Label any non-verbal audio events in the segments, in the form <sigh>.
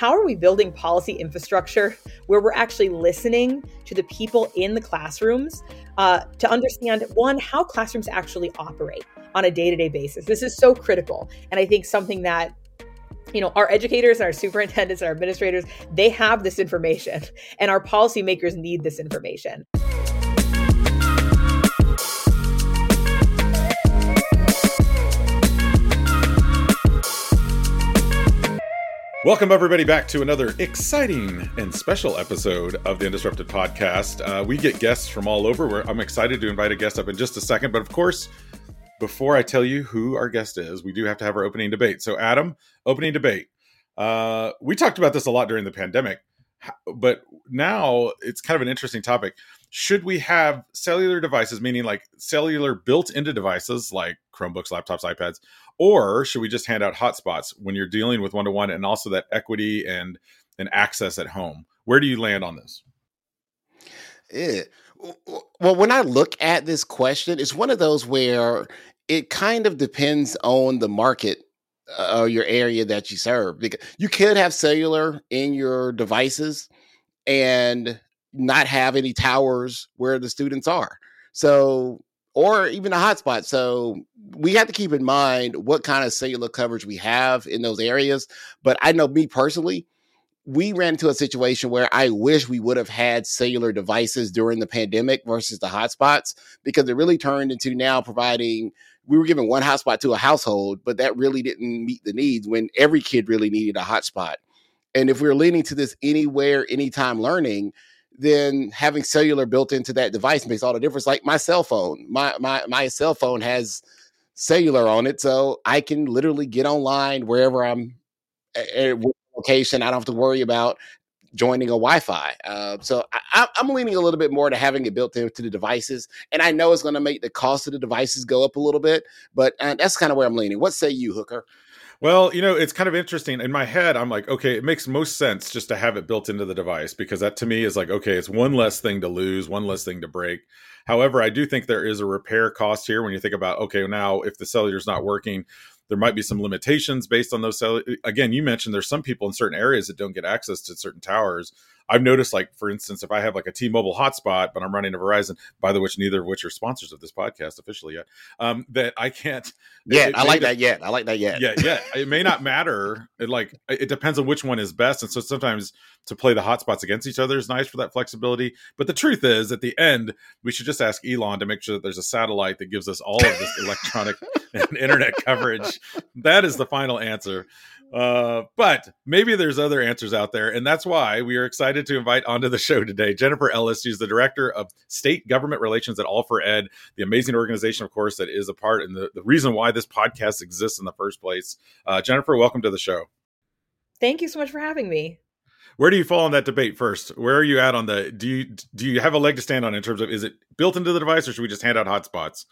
how are we building policy infrastructure where we're actually listening to the people in the classrooms uh, to understand one how classrooms actually operate on a day-to-day basis? This is so critical and i think something that you know our educators and our superintendents and our administrators they have this information and our policymakers need this information Welcome, everybody, back to another exciting and special episode of the Undisrupted podcast. Uh, we get guests from all over. Where I'm excited to invite a guest up in just a second. But of course, before I tell you who our guest is, we do have to have our opening debate. So, Adam, opening debate. Uh, we talked about this a lot during the pandemic, but now it's kind of an interesting topic. Should we have cellular devices, meaning like cellular built into devices like Chromebooks, laptops, iPads, or should we just hand out hotspots when you're dealing with one to one and also that equity and and access at home? Where do you land on this? Yeah. Well, when I look at this question, it's one of those where it kind of depends on the market uh, or your area that you serve. Because you could have cellular in your devices and not have any towers where the students are. So or even a hotspot. So we have to keep in mind what kind of cellular coverage we have in those areas. But I know me personally, we ran into a situation where I wish we would have had cellular devices during the pandemic versus the hotspots because it really turned into now providing. We were giving one hotspot to a household, but that really didn't meet the needs when every kid really needed a hotspot. And if we're leaning to this anywhere, anytime learning, then having cellular built into that device makes all the difference. Like my cell phone, my my my cell phone has cellular on it, so I can literally get online wherever I'm at location. I don't have to worry about joining a Wi-Fi. Uh, so I, am leaning a little bit more to having it built into the devices, and I know it's going to make the cost of the devices go up a little bit, but uh, that's kind of where I'm leaning. What say you, Hooker? Well, you know, it's kind of interesting. In my head, I'm like, okay, it makes most sense just to have it built into the device because that to me is like, okay, it's one less thing to lose, one less thing to break. However, I do think there is a repair cost here when you think about, okay, now if the cellular is not working, there might be some limitations based on those cell- again you mentioned there's some people in certain areas that don't get access to certain towers I've noticed, like for instance, if I have like a T-Mobile hotspot, but I'm running a Verizon, by the which neither of which are sponsors of this podcast officially yet, um, that I can't. Yeah, I like that yet. I like that yet. Yeah, yeah. It may not matter. It like it depends on which one is best, and so sometimes to play the hotspots against each other is nice for that flexibility. But the truth is, at the end, we should just ask Elon to make sure that there's a satellite that gives us all of this electronic <laughs> and internet coverage. That is the final answer. Uh, but maybe there's other answers out there, and that's why we are excited to invite onto the <laughs> show today Jennifer Ellis. She's the director of state government relations at All4Ed, the amazing organization, of course, that is a part and the, the reason why this podcast exists in the first place. Uh, Jennifer, welcome to the show. Thank you so much for having me where do you fall on that debate first? Where are you at on the do you do you have a leg to stand on in terms of is it built into the device or should we just hand out hotspots?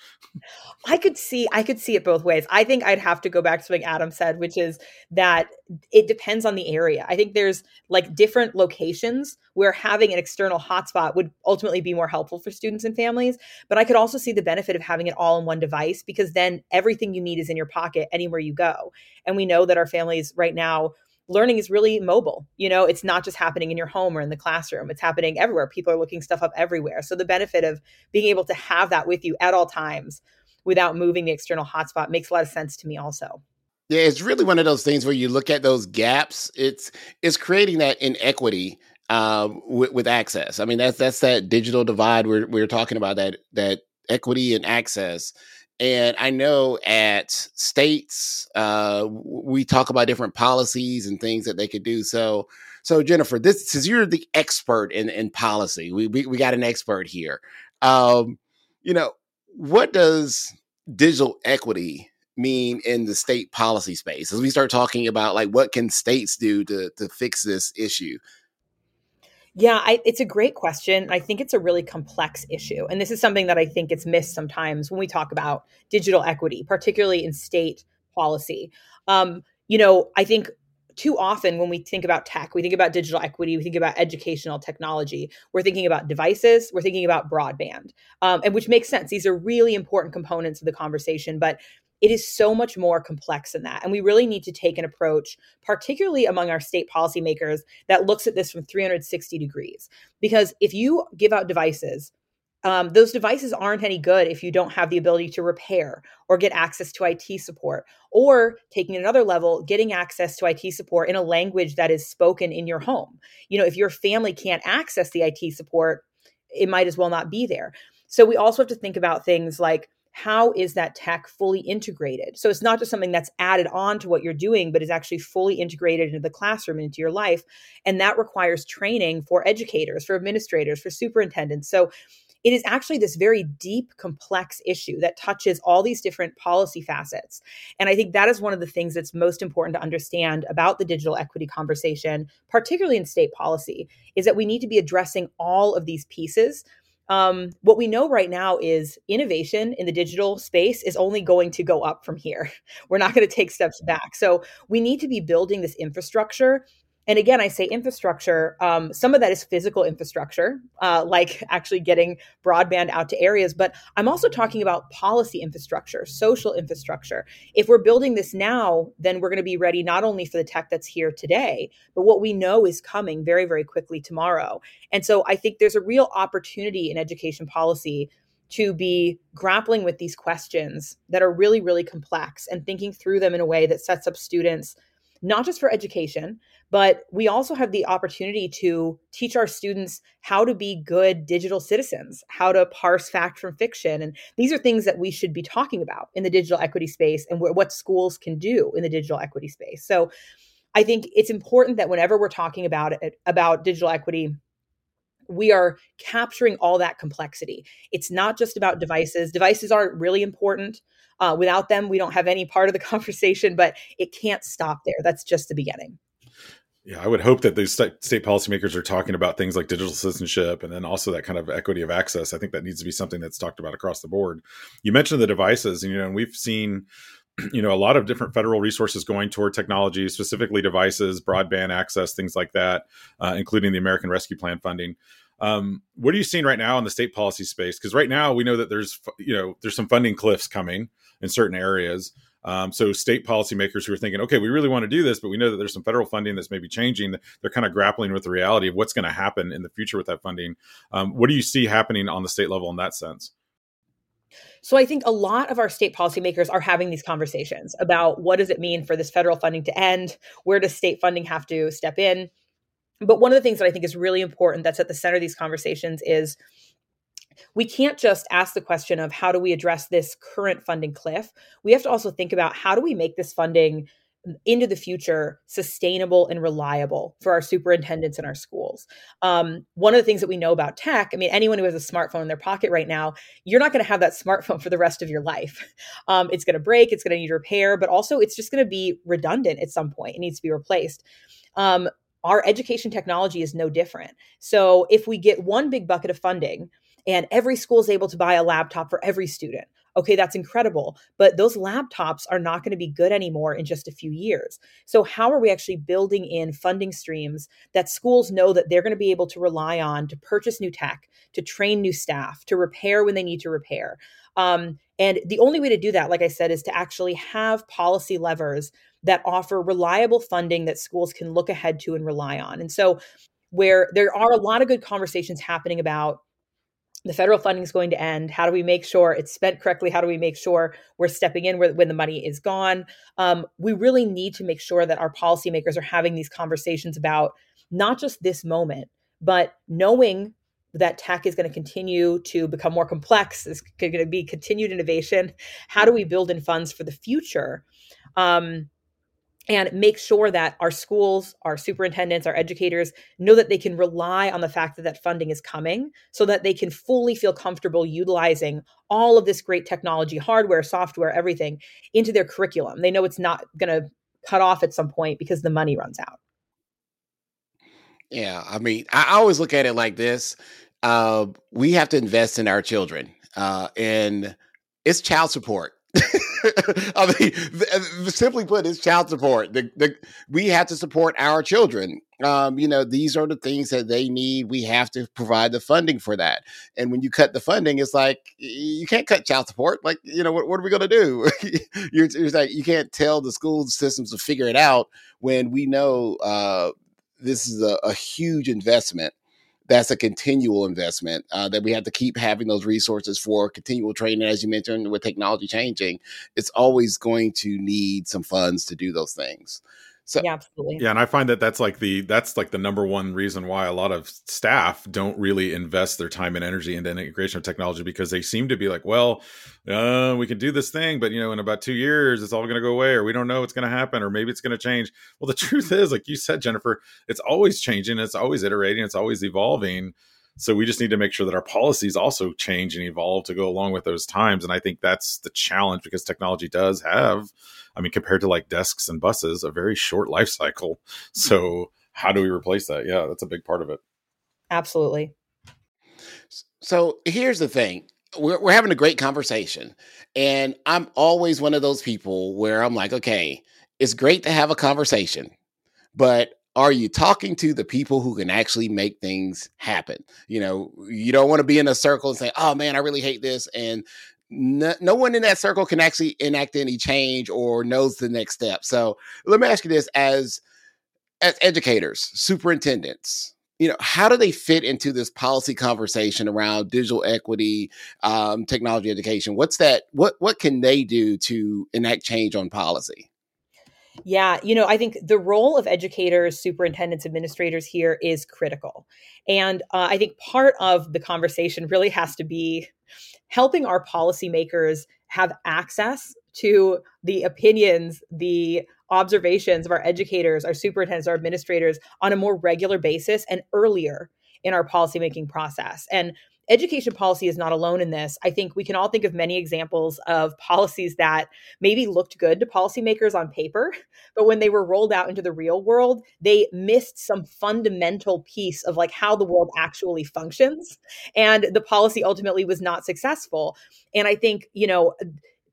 I could see I could see it both ways. I think I'd have to go back to something Adam said, which is that it depends on the area. I think there's like different locations where having an external hotspot would ultimately be more helpful for students and families. But I could also see the benefit of having it all in one device because then everything you need is in your pocket anywhere you go. And we know that our families right now learning is really mobile. You know, it's not just happening in your home or in the classroom, it's happening everywhere. People are looking stuff up everywhere. So the benefit of being able to have that with you at all times without moving the external hotspot makes a lot of sense to me also. Yeah, it's really one of those things where you look at those gaps. It's it's creating that inequity uh, with, with access. I mean, that's that's that digital divide we're we're talking about that that equity and access and I know at states, uh, we talk about different policies and things that they could do. So, so Jennifer, this since you're the expert in, in policy, we, we, we got an expert here. Um, you know, what does digital equity mean in the state policy space as we start talking about like what can states do to to fix this issue? Yeah, I, it's a great question. I think it's a really complex issue. And this is something that I think gets missed sometimes when we talk about digital equity, particularly in state policy. Um, you know, I think too often when we think about tech, we think about digital equity, we think about educational technology, we're thinking about devices, we're thinking about broadband, um, and which makes sense. These are really important components of the conversation. But it is so much more complex than that. And we really need to take an approach, particularly among our state policymakers, that looks at this from 360 degrees. Because if you give out devices, um, those devices aren't any good if you don't have the ability to repair or get access to IT support, or taking another level, getting access to IT support in a language that is spoken in your home. You know, if your family can't access the IT support, it might as well not be there. So we also have to think about things like how is that tech fully integrated? So it's not just something that's added on to what you're doing, but is actually fully integrated into the classroom, into your life. And that requires training for educators, for administrators, for superintendents. So it is actually this very deep, complex issue that touches all these different policy facets. And I think that is one of the things that's most important to understand about the digital equity conversation, particularly in state policy, is that we need to be addressing all of these pieces um, what we know right now is innovation in the digital space is only going to go up from here. <laughs> We're not going to take steps back. So we need to be building this infrastructure and again, I say infrastructure. Um, some of that is physical infrastructure, uh, like actually getting broadband out to areas. But I'm also talking about policy infrastructure, social infrastructure. If we're building this now, then we're going to be ready not only for the tech that's here today, but what we know is coming very, very quickly tomorrow. And so I think there's a real opportunity in education policy to be grappling with these questions that are really, really complex and thinking through them in a way that sets up students not just for education, but we also have the opportunity to teach our students how to be good digital citizens, how to parse fact from fiction. And these are things that we should be talking about in the digital equity space and what schools can do in the digital equity space. So I think it's important that whenever we're talking about it, about digital equity, we are capturing all that complexity. It's not just about devices. Devices are really important. Uh, without them, we don't have any part of the <laughs> conversation, but it can't stop there. That's just the beginning. Yeah, I would hope that these state policymakers are talking about things like digital citizenship and then also that kind of equity of access. I think that needs to be something that's talked about across the board. You mentioned the devices, and you know, and we've seen <clears throat> you know a lot of different federal resources going toward technology specifically devices broadband access things like that uh, including the american rescue plan funding um, what are you seeing right now in the state policy space because right now we know that there's you know there's some funding cliffs coming in certain areas um, so state policymakers who are thinking, okay, we really want to do this, but we know that there's some federal funding that's maybe changing. They're kind of grappling with the reality of what's going to happen in the future with that funding. Um, what do you see happening on the state level in that sense? So I think a lot of our state policymakers are having these conversations about what does it mean for this federal funding to end? Where does state funding have to step in? But one of the things that I think is really important that's at the center of these conversations is we can't just ask the question of how do we address this current funding cliff? We have to also think about how do we make this funding into the future sustainable and reliable for our superintendents and our schools. Um, one of the things that we know about tech, I mean, anyone who has a smartphone in their pocket right now, you're not going to have that <laughs> smartphone for the rest of your life. Um, it's going to break, it's going to need repair, but also it's just going to be redundant at some point. It needs to be replaced. Um, our education technology is no different. So if we get one big bucket of funding, and every school is able to buy a laptop for every student. Okay, that's incredible. But those laptops are not going to be good anymore in just a few years. So, how are we actually building in funding streams that schools know that they're going to be able to rely on to purchase new tech, to train new staff, to repair when they need to repair? Um, and the only way to do that, like I said, is to actually have policy levers that offer reliable funding that schools can look ahead to and rely on. And so, where there are a lot of good conversations happening about the federal funding is going to end. How do we make sure it's spent correctly? How do we make sure we're stepping in when the money is gone? Um, we really need to make sure that our policymakers are having these conversations about not just this moment, but knowing that tech is going to continue to become more complex, is going to be continued innovation. How do we build in funds for the future? Um, and make sure that our schools, our superintendents, our educators know that they can rely on the fact that that funding is coming so that they can fully feel comfortable utilizing all of this great technology, hardware, software, everything into their curriculum. They know it's not going to cut off at some point because the money runs out. Yeah, I mean, I always look at it like this. Uh, we have to invest in our children, uh, and it's child support. <laughs> I mean, simply put, it's child support. The, the, we have to support our children. Um, you know, these are the things that they need. We have to provide the funding for that. And when you cut the funding, it's like you can't cut child support. Like, you know, what, what are we going to do? <laughs> you're, you're like you can't tell the school systems to figure it out when we know uh, this is a, a huge investment that's a continual investment uh, that we have to keep having those resources for continual training. As you mentioned, with technology changing, it's always going to need some funds to do those things. So yeah, absolutely. Yeah, and I find that that's like the that's like the number one reason why a lot of staff don't really invest their time and energy into integration of technology because they seem to be like, well, uh, we can do this thing, but you know, in about two years, it's all going to go away, or we don't know what's going to happen, or maybe it's going to change. Well, the <laughs> truth is, like you said, Jennifer, it's always changing, it's always iterating, it's always evolving. So we just need to make sure that our policies also change and evolve to go along with those times. And I think that's the challenge because technology does have, I mean, compared to like desks and buses, a very short life cycle. So how do we replace that? Yeah, that's a big part of it. Absolutely. So here's the thing. We're, we're having a great conversation. And I'm always one of those people where I'm like, okay, it's great to have a conversation, but are you talking to the people who can actually make things happen? You know, you don't want to be in a circle and say, "Oh man, I really hate this," and no, no, one in that circle can actually enact any change or knows the next step. So let me ask you this: as as educators, superintendents, you know, how do they fit into this policy conversation around digital equity, um, technology education? What's that? What what can they do to enact change on policy? Yeah, you know, I think the role of educators, superintendents, administrators here is critical. And uh, I think part of the conversation really has to be helping our policymakers have access to the opinions, the observations of our educators, our superintendents, our administrators on a more regular basis and earlier in our policymaking process. And education policy is not alone in this. I think we can all think of many examples of policies that maybe looked good to policymakers on paper, <laughs> but when they were rolled out into the real world, they missed some fundamental piece of like how the world actually functions. And the policy ultimately was not successful. And I think, you know,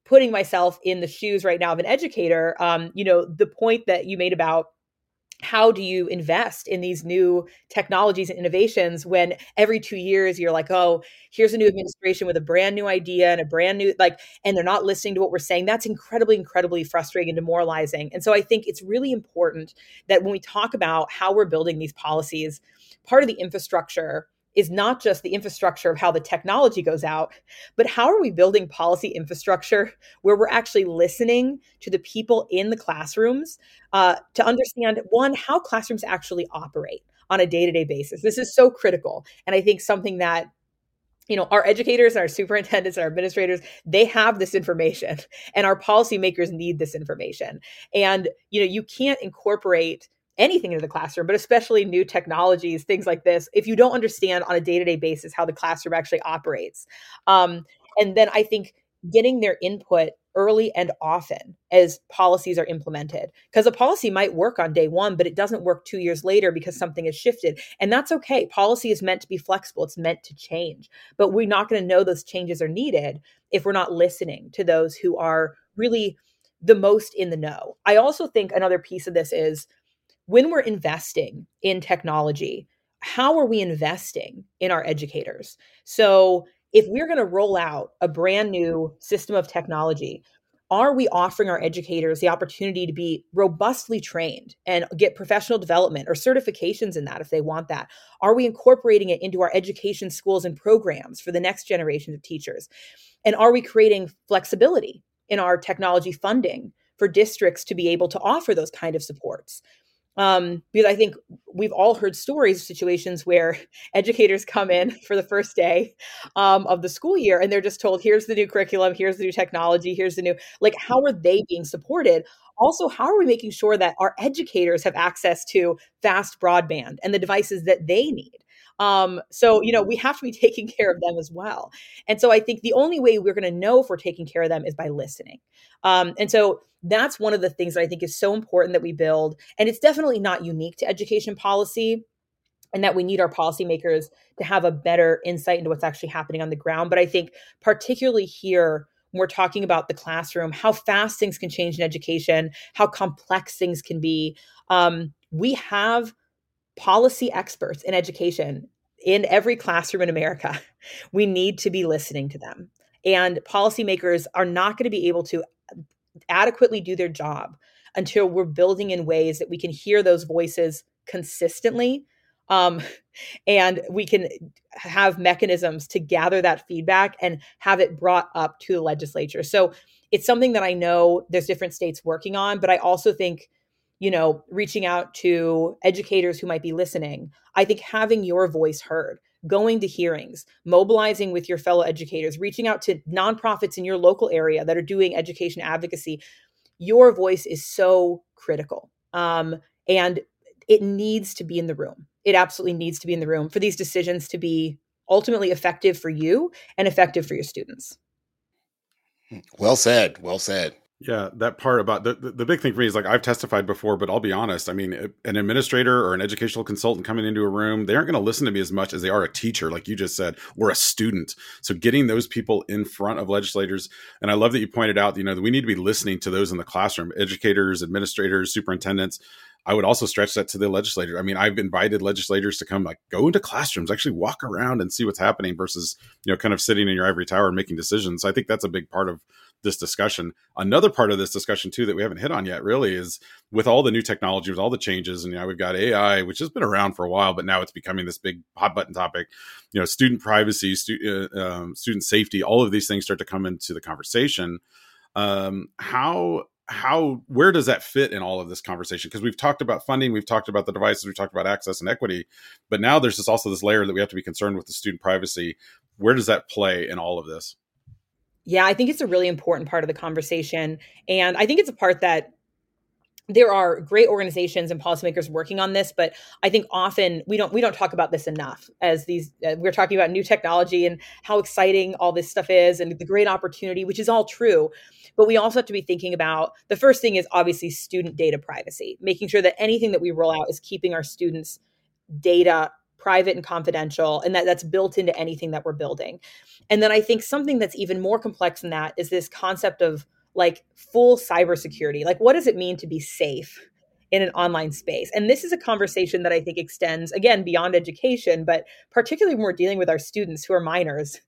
putting myself in the shoes right now of an educator, um, you know, the point that you made about how do you invest in these new technologies and innovations when every two years you're like oh here's a new administration with a brand new idea and a brand new like and they're not listening to what we're saying. That's incredibly incredibly frustrating and demoralizing. And so i think it's really important that when we talk about how we're building these policies part of the infrastructure is not just the infrastructure of how the technology goes out, but how are we building policy infrastructure where we're actually listening to the people in the classrooms uh, to understand one, how classrooms actually operate on a day to day basis. This is so critical. And I think something that you know our educators and our superintendents and our administrators they have this information and our policymakers need this information and you know you can't incorporate anything into the classroom, but especially new technologies, things like this, if you don't understand on a day to day basis how the classroom actually operates. Um, and then I think getting their input early and often as policies are implemented. Because a policy might work on day one, but it doesn't work two years later because something has shifted. And that's okay. Policy is meant to be flexible, it's meant to change. But we're not going to know those changes are needed if we're not listening to those who are really the most in the know. I also think another piece of this is when we're investing in technology, how are we investing in our educators? So, if we're going to roll out a brand new system of technology, are we offering our educators the opportunity to be robustly trained and get professional development or certifications in that if they want that? Are we incorporating it into our education schools and programs for the next generation of teachers? And are we creating flexibility in our technology funding for districts to be able to offer those kind of supports? Um, because I think we've all heard stories situations where <laughs> educators come in <laughs> for the first day um, of the school year and they're just told, here's the new curriculum, here's the new technology, here's the new, like, how are they being supported? Also, how are we making sure that our educators have access to fast broadband and the devices that they need? Um, so, you know, we have to be <laughs> taking care of them as well. And so I think the only way we're going to know if we're taking care of them is by listening. Um, and so that's one of the things that I think is so important that we build. And it's definitely not unique to education policy and that we need our policymakers to have a better insight into what's actually happening on the ground. But I think, particularly here, when we're talking about the classroom, how fast things can change in education, how complex things can be. Um, we have policy experts in education in every classroom in America. <laughs> We need to be listening to them. And policymakers are not going to be able to adequately do their job until we're building in ways that we can hear those voices consistently um, <laughs> and we can have mechanisms to gather that feedback and have it brought up to the legislature so it's something that i know there's different states working on but i also think you know reaching out to educators who might be listening i think having your voice heard going to hearings mobilizing with your fellow educators reaching out to nonprofits in your local area that are doing education advocacy your voice is so critical um, and it needs to be in the room it absolutely needs to be in the room for these decisions to be ultimately effective for you and effective for your students. Well said. Well said. Yeah, that part about the, the, the big thing for me is like I've testified before, but I'll be honest. I mean, an administrator or an educational consultant coming into a room, they aren't going to listen to me as much as they are a teacher, like you just said, or a student. So getting those people in front of legislators, and I love that you pointed out, you know, that we need to be listening to those in the classroom, educators, administrators, superintendents. I would also stretch that to the legislator. I mean, I've invited legislators to come like go into classrooms, actually walk around and see what's happening versus, you know, kind of sitting in your ivory tower and making decisions. I think that's a big part of this discussion. Another part of this discussion too that we haven't hit on yet really is with all the new technology, with all the changes, and you know, we've got AI, which has been around for a while, but now it's becoming this big hot button topic. You know, student privacy, stu- uh, um, student safety, all of these things start to come into the conversation. Um, how how where does that fit in all of this conversation because we've talked about funding we've talked about the devices we've talked about access and equity but now there's this also this layer that we have to be concerned with the student privacy where does that play in all of this yeah i think it's a really important part of the conversation and i think it's a part that there are great organizations and policymakers working on this but i think often we don't we don't talk about this enough as these uh, we're talking about new technology and how exciting all this stuff is and the great opportunity which is all true but we also have to be thinking about the first thing is obviously student data privacy making sure that anything that we roll out is keeping our students data private and confidential and that that's built into anything that we're building and then i think something that's even more complex than that is this concept of like full cybersecurity. Like, what does it mean to be safe in an online space? And this is a conversation that I think extends, again, beyond education, but particularly when we're dealing with our students who are minors.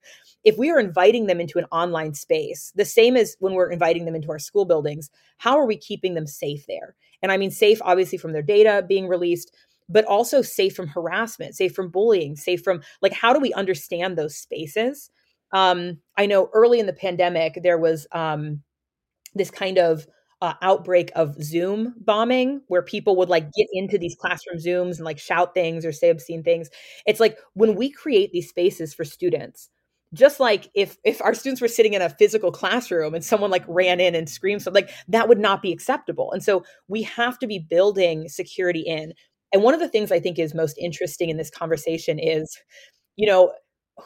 If we are inviting them into an online space, the same as when we're inviting them into our school buildings, how are we keeping them safe there? And I mean, safe obviously from their data being released, but also safe from harassment, safe from bullying, safe from like, how do we understand those spaces? Um, I know early in the pandemic, there was um, this kind of uh, outbreak of Zoom bombing where people would like get into these classroom Zooms and like shout things or say obscene things. It's like when we create these spaces for students, just like if if our students were sitting in a physical classroom and someone like ran in and screamed something like that would not be acceptable. And so we have to be building security in. And one of the things I think is most interesting in this conversation is, you know,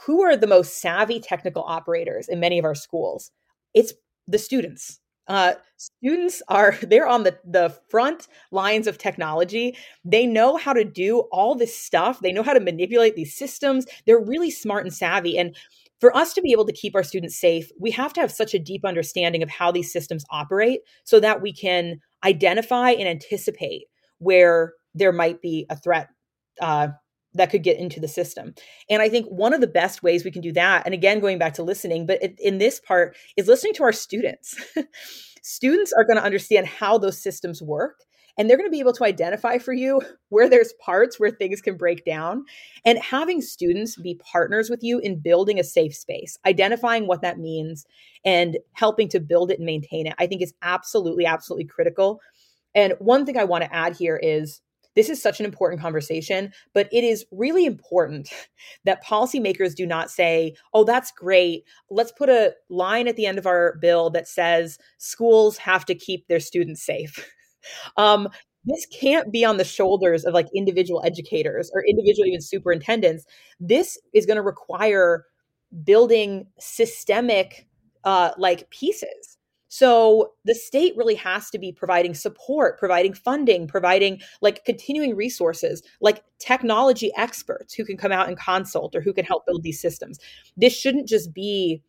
who are the most savvy technical operators in many of our schools? It's the students. Uh, students are <laughs> they're on the the front lines of technology. They know how to do all this stuff. They know how to manipulate these systems. They're really smart and savvy. And for us to be able to keep our students safe we have to have such a deep understanding of how these systems operate so that we can identify and anticipate where there might be a threat uh, that could get into the system. And I think one of the best ways we can do that, and again, going back to listening, but in this part, is listening to our students. <laughs> students are going to understand how those systems work. And they're going to be able to identify for you <laughs> where there's parts where things can break down. And having students be partners with you in building a safe space, identifying what that means, and helping to build it and maintain it, I think is absolutely, absolutely critical. And one thing I want to add here is this is such an important conversation, but it is really important <laughs> that policymakers do not say, oh, that's great. Let's put a line at the end of our bill that says schools have to keep their students safe. <laughs> um, this can't be on the shoulders of like individual educators or individual even superintendents. This is going to require building systemic uh, like pieces so the state really has to be providing support, providing funding, providing like continuing resources, like technology experts who can come out and consult or who can help build these systems. This shouldn't just be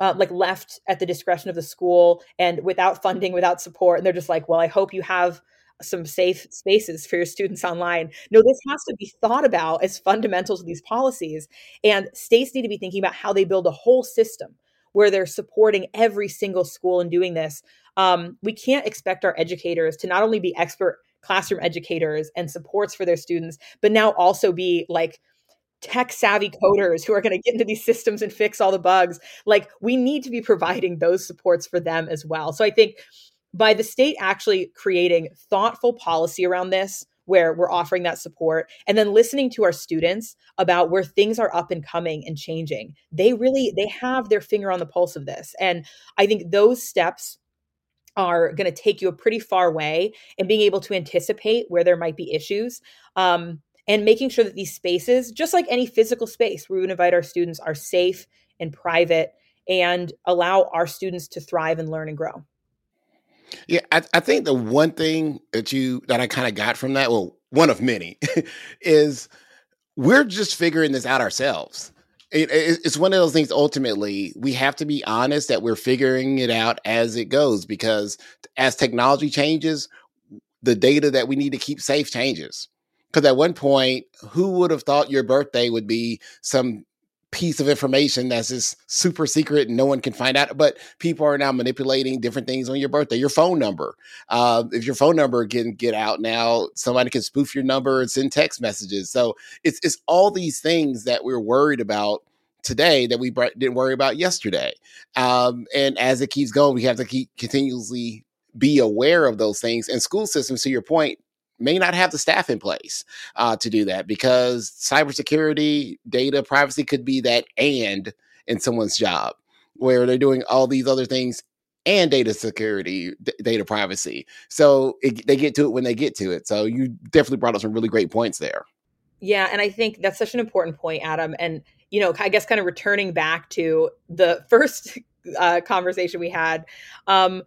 uh, like left at the discretion of the school and without funding, without support. And they're just like, well, I hope you have some safe spaces for your students online. No, this has to be thought about as fundamentals of these policies. And states need to be thinking about how they build a whole system where they're supporting every single school in doing this. Um, we can't expect our educators to not only be expert classroom educators and supports for their students, but now also be like tech savvy coders who are going to get into these systems and fix all the bugs. Like we need to be providing those supports for them as well. So I think by the state actually creating thoughtful policy around this where we're offering that support and then listening to our students about where things are up and coming and changing. They really they have their finger on the pulse of this and i think those steps are going to take you a pretty far way in being able to anticipate where there might be issues um, and making sure that these spaces just like any physical space where we would invite our students are safe and private and allow our students to thrive and learn and grow yeah, I, I think the one thing that you that I kind of got from that, well, one of many, <laughs> is we're just figuring this out ourselves. It, it, it's one of those things. Ultimately, we have to be honest that we're figuring it out as it goes because as technology changes, the data that we need to keep safe changes. Because at one point, who would have thought your birthday would be some piece of information that's just super secret and no one can find out. But people are now manipulating different things on your birthday, your phone number. Uh, if your phone number can get out now, somebody can spoof your number and send text messages. So it's it's all these things that we're worried about today that we didn't worry about yesterday. Um, and as it keeps going, we have to keep continuously be aware of those things. And school systems, to your point, may not have the staff in place uh, to do that because cybersecurity, data privacy could be that and in someone's job where they're doing all these other things and data security, d- data privacy. So it, they get to it when they get to it. So you definitely brought up some really great points there. Yeah, and I think that's such an important point, Adam. And you know, I guess kind of returning back to the first <laughs> uh, conversation we had, um,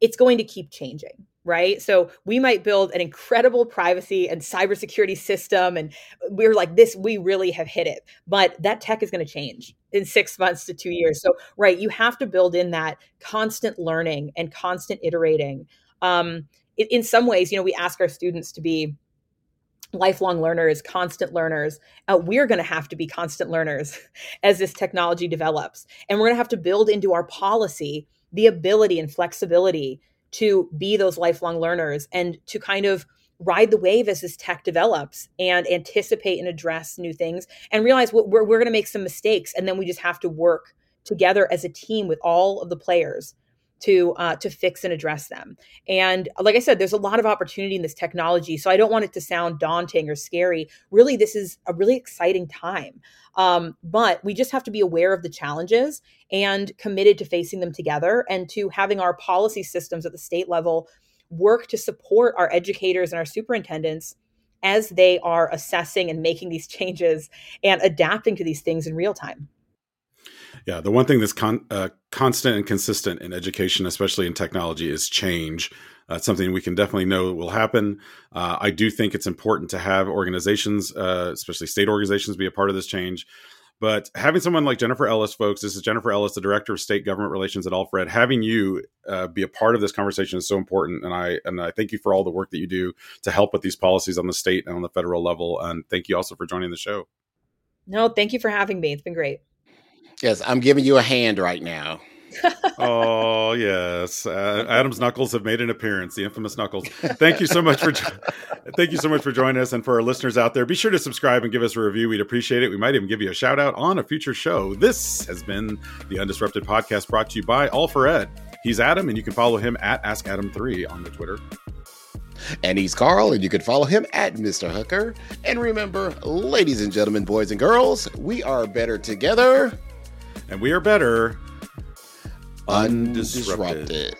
it's going to keep changing right? So we might build an incredible privacy and cybersecurity system, and we're like, this, we really have hit it. But that tech is going to change in six months to two years. So, right, you have to build in that constant learning and constant iterating. Um, in, some ways, you know, we ask our students to be lifelong learners, constant learners. Uh, we're going to have to be constant learners <laughs> as this technology develops. And we're going to have to build into our policy the ability and flexibility to be those lifelong learners and to kind of ride the wave as this tech develops and anticipate and address new things and realize we're, we're going to make some mistakes and then we just have to work together as a team with all of the players to uh, to fix and address them. And like I said, there's a lot of opportunity in this technology, so I don't want it to sound daunting or scary. Really, this is a really exciting time. Um, but we just have to be aware of the challenges and committed to facing them together and to having our policy systems at the state level work to support our educators and our superintendents as they are assessing and making these <laughs> changes and adapting to these things in real time. Yeah, the one thing that's con- uh, constant and consistent in education, especially in technology, is change. Uh, something we can definitely know will happen. Uh, I do think it's important to have organizations, uh, especially state organizations, be a part of this change. But having someone like Jennifer Ellis, folks, this is Jennifer Ellis, the director of state government relations at All4Ed. Having you uh, be a part of this conversation is so important, and I and I thank you for all the work that you do to help with these policies on the state and on the federal level. And thank you also for joining the show. No, thank you for having me. It's been great. Yes, I'm giving you a hand right now. oh yes, uh, Adam's knuckles have made an appearance. The infamous knuckles. Thank you so much for thank you so much for joining us, and for our listeners out there, be sure to subscribe and give us a review. We'd appreciate it. We might even give you a shout out on a future show. This has been the Undisrupted Podcast, brought to you by All4Ed. He's Adam, and you can follow him at Ask Adam Three on the Twitter. And he's Carl, and you can follow him at Mr. Hooker. And remember, ladies and gentlemen, boys and girls, we are better together and we are better undisrupted. undisrupted.